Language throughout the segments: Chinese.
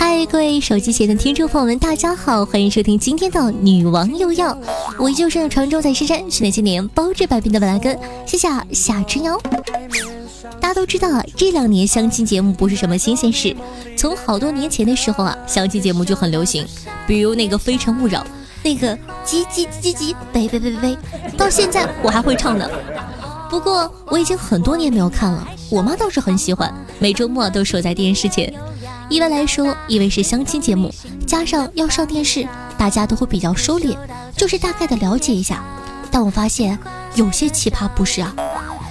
嗨，各位手机前的听众朋友们，大家好，欢迎收听今天的《女王又要》，我依旧是传说在深山训练千年包治百病的本来根，谢谢夏之瑶。大家都知道啊，这两年相亲节目不是什么新鲜事，从好多年前的时候啊，相亲节目就很流行，比如那个《非诚勿扰》，那个叽叽叽叽，呗呗呗呗呗，到现在我还会唱呢。不过我已经很多年没有看了，我妈倒是很喜欢，每周末都守在电视前。一般来说，因为是相亲节目，加上要上电视，大家都会比较收敛，就是大概的了解一下。但我发现有些奇葩不是啊，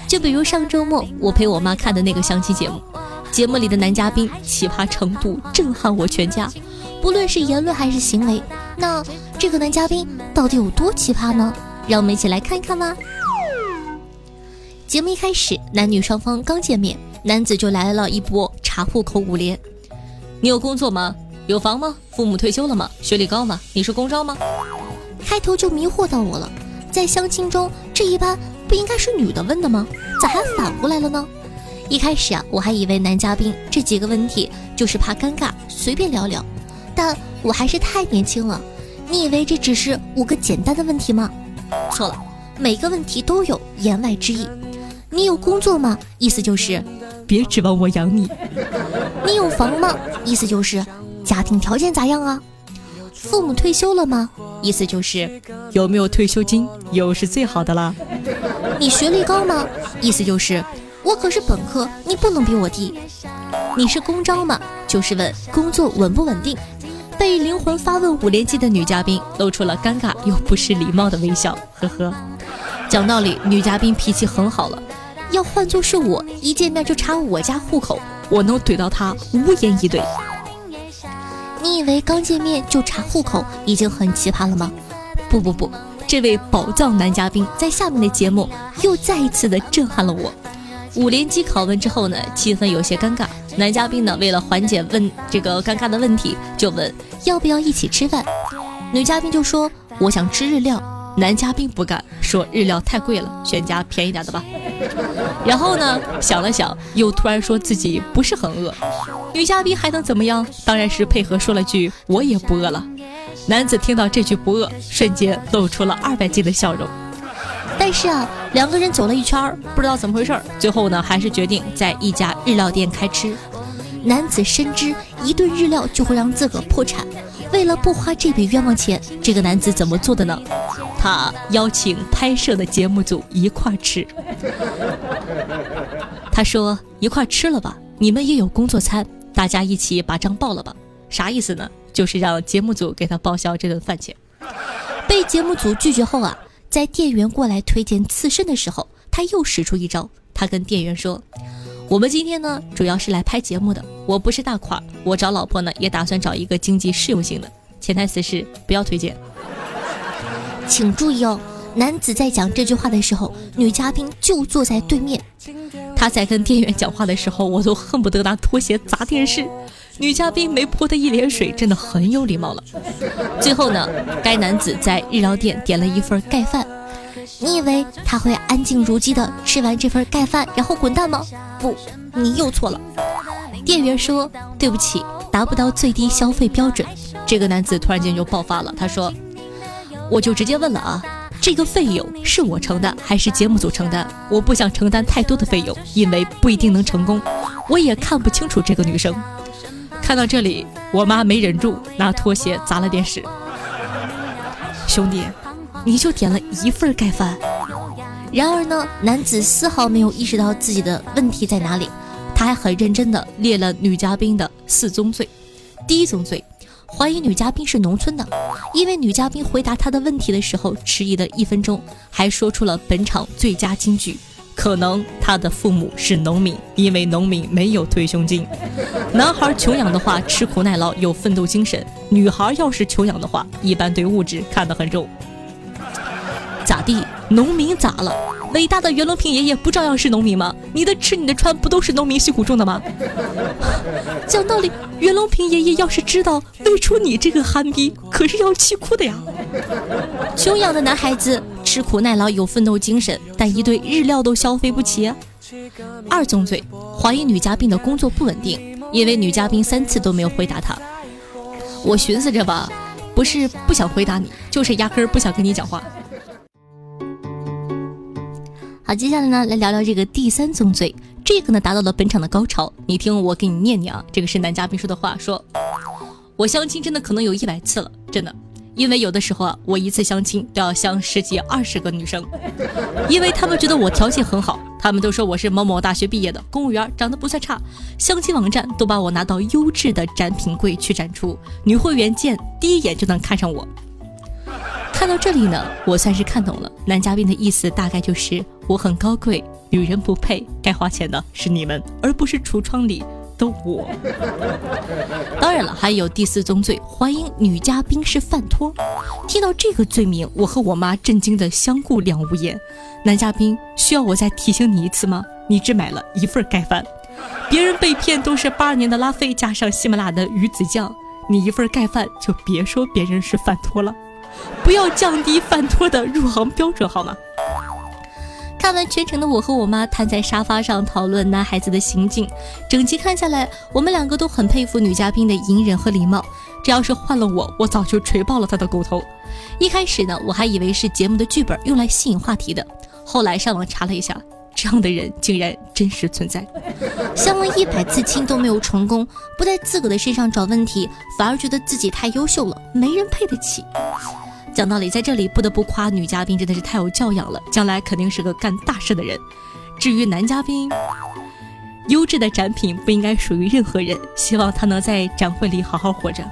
就比如上周末我陪我妈看的那个相亲节目，节目里的男嘉宾奇葩程度震撼我全家，不论是言论还是行为。那这个男嘉宾到底有多奇葩呢？让我们一起来看一看吧。节目一开始，男女双方刚见面，男子就来了一波查户口五连。你有工作吗？有房吗？父母退休了吗？学历高吗？你是公招吗？开头就迷惑到我了。在相亲中，这一般不应该是女的问的吗？咋还反过来了呢？一开始啊，我还以为男嘉宾这几个问题就是怕尴尬，随便聊聊。但我还是太年轻了，你以为这只是五个简单的问题吗？错了，每个问题都有言外之意。你有工作吗？意思就是别指望我养你。你有房吗？意思就是家庭条件咋样啊？父母退休了吗？意思就是有没有退休金？有是最好的啦。你学历高吗？意思就是我可是本科，你不能比我低。你是公招吗？就是问工作稳不稳定。被灵魂发问五连击的女嘉宾露出了尴尬又不失礼貌的微笑，呵呵。讲道理，女嘉宾脾气很好了。要换做是我，一见面就查我家户口，我能怼到他无言以对。你以为刚见面就查户口已经很奇葩了吗？不不不，这位宝藏男嘉宾在下面的节目又再一次的震撼了我。五连击拷问之后呢，气氛有些尴尬。男嘉宾呢，为了缓解问这个尴尬的问题，就问要不要一起吃饭。女嘉宾就说我想吃日料。男嘉宾不敢说日料太贵了，选家便宜点的吧。然后呢，想了想，又突然说自己不是很饿。女嘉宾还能怎么样？当然是配合说了句我也不饿了。男子听到这句不饿，瞬间露出了二百斤的笑容。但是啊，两个人走了一圈，不知道怎么回事，最后呢，还是决定在一家日料店开吃。男子深知一顿日料就会让自个破产。为了不花这笔冤枉钱，这个男子怎么做的呢？他邀请拍摄的节目组一块吃。他说：“一块吃了吧，你们也有工作餐，大家一起把账报了吧。”啥意思呢？就是让节目组给他报销这顿饭钱。被节目组拒绝后啊，在店员过来推荐刺身的时候，他又使出一招。他跟店员说。我们今天呢，主要是来拍节目的。我不是大款，我找老婆呢，也打算找一个经济适用型的。潜台词是不要推荐。请注意哦，男子在讲这句话的时候，女嘉宾就坐在对面。他在跟店员讲话的时候，我都恨不得拿拖鞋砸电视。女嘉宾没泼他一脸水，真的很有礼貌了。最后呢，该男子在日料店点了一份盖饭。你以为他会安静如鸡的吃完这份盖饭，然后滚蛋吗？不，你又错了。店员说：“对不起，达不到最低消费标准。”这个男子突然间就爆发了，他说：“我就直接问了啊，这个费用是我承担还是节目组承担？我不想承担太多的费用，因为不一定能成功。我也看不清楚这个女生。”看到这里，我妈没忍住，拿拖鞋砸了电视。兄弟。你就点了一份盖饭，然而呢，男子丝毫没有意识到自己的问题在哪里，他还很认真的列了女嘉宾的四宗罪。第一宗罪，怀疑女嘉宾是农村的，因为女嘉宾回答他的问题的时候迟疑了一分钟，还说出了本场最佳金句：“可能他的父母是农民，因为农民没有退休金。男孩穷养的话，吃苦耐劳有奋斗精神；女孩要是穷养的话，一般对物质看得很重。咋地？农民咋了？伟大的袁隆平爷爷不照样是农民吗？你的吃你的穿不都是农民辛苦种的吗？讲道理，袁隆平爷爷要是知道喂出你这个憨逼，可是要气哭的呀。穷养的男孩子吃苦耐劳有奋斗精神，但一堆日料都消费不起。二宗罪：怀疑女嘉宾的工作不稳定，因为女嘉宾三次都没有回答他。我寻思着吧，不是不想回答你，就是压根儿不想跟你讲话。好，接下来呢，来聊聊这个第三宗罪，这个呢达到了本场的高潮。你听我给你念念啊，这个是男嘉宾说的话，说我相亲真的可能有一百次了，真的，因为有的时候啊，我一次相亲都要相十几二十个女生，因为他们觉得我条件很好，他们都说我是某某大学毕业的公务员，长得不算差，相亲网站都把我拿到优质的展品柜去展出，女会员见第一眼就能看上我。看到这里呢，我算是看懂了男嘉宾的意思，大概就是我很高贵，女人不配，该花钱的是你们，而不是橱窗里的我。当然了，还有第四宗罪，怀疑女嘉宾是饭托。听到这个罪名，我和我妈震惊的相顾两无言。男嘉宾需要我再提醒你一次吗？你只买了一份盖饭，别人被骗都是八年的拉菲加上喜马拉雅的鱼子酱，你一份盖饭就别说别人是饭托了。不要降低饭托的入行标准好吗？看完全程的我和我妈瘫在沙发上讨论男孩子的行径，整集看下来，我们两个都很佩服女嘉宾的隐忍和礼貌。这要是换了我，我早就锤爆了他的狗头。一开始呢，我还以为是节目的剧本用来吸引话题的，后来上网查了一下，这样的人竟然真实存在。相了一百次亲都没有成功，不在自个的身上找问题，反而觉得自己太优秀了，没人配得起。讲道理，在这里不得不夸女嘉宾真的是太有教养了，将来肯定是个干大事的人。至于男嘉宾，优质的展品不应该属于任何人，希望他能在展会里好好活着。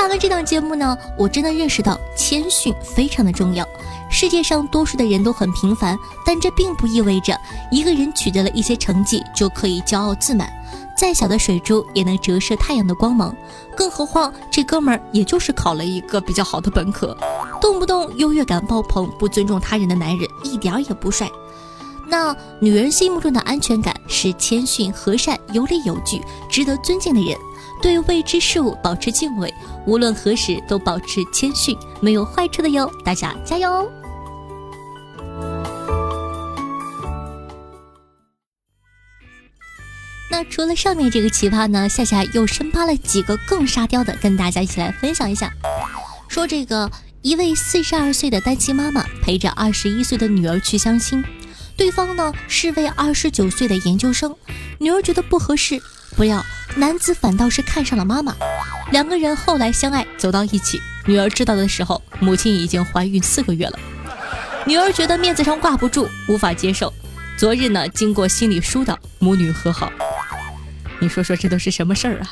看完这档节目呢，我真的认识到谦逊非常的重要。世界上多数的人都很平凡，但这并不意味着一个人取得了一些成绩就可以骄傲自满。再小的水珠也能折射太阳的光芒，更何况这哥们儿也就是考了一个比较好的本科，动不动优越感爆棚、不尊重他人的男人一点也不帅。那女人心目中的安全感是谦逊、和善、有理有据、值得尊敬的人，对未知事物保持敬畏，无论何时都保持谦逊，没有坏处的哟。大家加油！那除了上面这个奇葩呢，夏夏又深扒了几个更沙雕的，跟大家一起来分享一下。说这个一位四十二岁的单亲妈妈陪着二十一岁的女儿去相亲，对方呢是位二十九岁的研究生，女儿觉得不合适，不料男子反倒是看上了妈妈，两个人后来相爱走到一起。女儿知道的时候，母亲已经怀孕四个月了，女儿觉得面子上挂不住，无法接受。昨日呢，经过心理疏导，母女和好。你说说这都是什么事儿啊？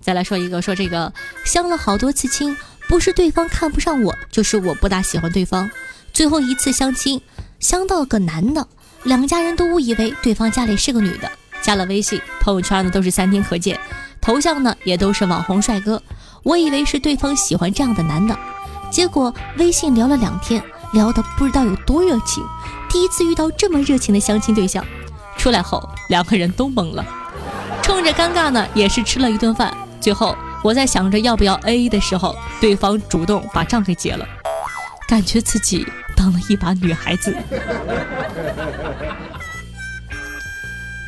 再来说一个，说这个相了好多次亲，不是对方看不上我，就是我不大喜欢对方。最后一次相亲，相到个男的，两家人都误以为对方家里是个女的，加了微信，朋友圈呢都是三天可见，头像呢也都是网红帅哥。我以为是对方喜欢这样的男的，结果微信聊了两天，聊的不知道有多热情，第一次遇到这么热情的相亲对象。出来后，两个人都懵了。冲着尴尬呢，也是吃了一顿饭。最后我在想着要不要 A A 的时候，对方主动把账给结了，感觉自己当了一把女孩子。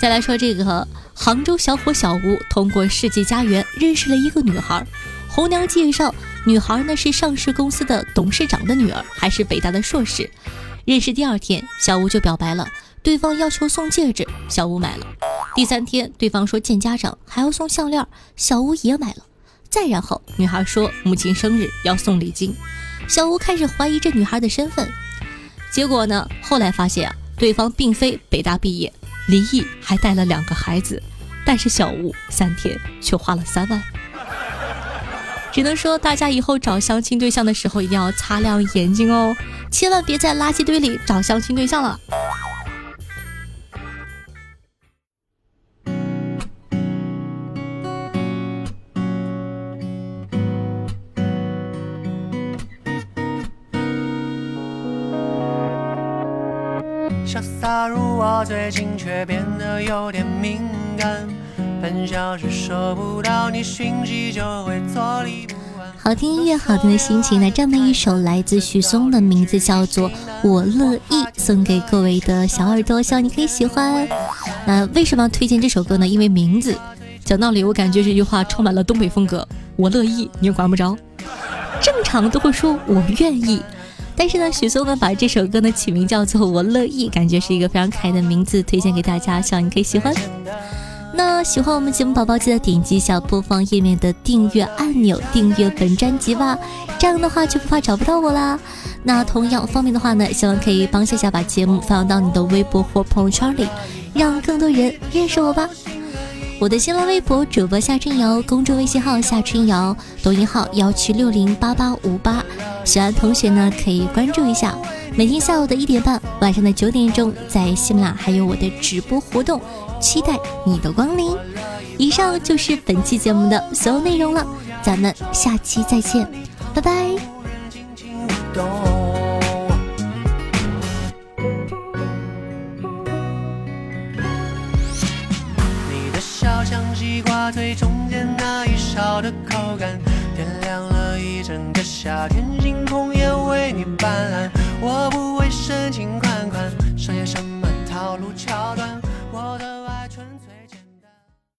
再来说这个杭州小伙小吴，通过世纪佳缘认识了一个女孩。红娘介绍，女孩呢是上市公司的董事长的女儿，还是北大的硕士。认识第二天，小吴就表白了。对方要求送戒指，小吴买了。第三天，对方说见家长还要送项链，小吴也买了。再然后，女孩说母亲生日要送礼金，小吴开始怀疑这女孩的身份。结果呢，后来发现啊，对方并非北大毕业，离异还带了两个孩子，但是小吴三天却花了三万。只能说，大家以后找相亲对象的时候一定要擦亮眼睛哦，千万别在垃圾堆里找相亲对象了。最近却变得有点敏感。半小时收不到你讯息，就会坐立不安。好听音乐，好听的心情。那这么一首来自许嵩的名字叫做《我乐意》，送给各位的小耳朵，希望你可以喜欢。那为什么要推荐这首歌呢？因为名字。讲道理，我感觉这句话充满了东北风格。我乐意，你又管不着。正常都会说我愿意，但是呢，许嵩呢把这首歌呢起名叫做《我乐意》，感觉是一个非常可爱的名字，推荐给大家，希望你可以喜欢。那喜欢我们节目宝宝，记得点击一下播放页面的订阅按钮，订阅本专辑吧。这样的话就不怕找不到我啦。那同样方便的话呢，希望可以帮夏夏把节目发到你的微博或朋友圈里，让更多人认识我吧。我的新浪微博主播夏春瑶，公众微信号夏春瑶，抖音号幺七六零八八五八，喜欢同学呢可以关注一下。每天下午的一点半，晚上的九点钟，在喜马拉还有我的直播活动，期待你的光临。以上就是本期节目的所有内容了，咱们下期再见，拜拜。整个夏天，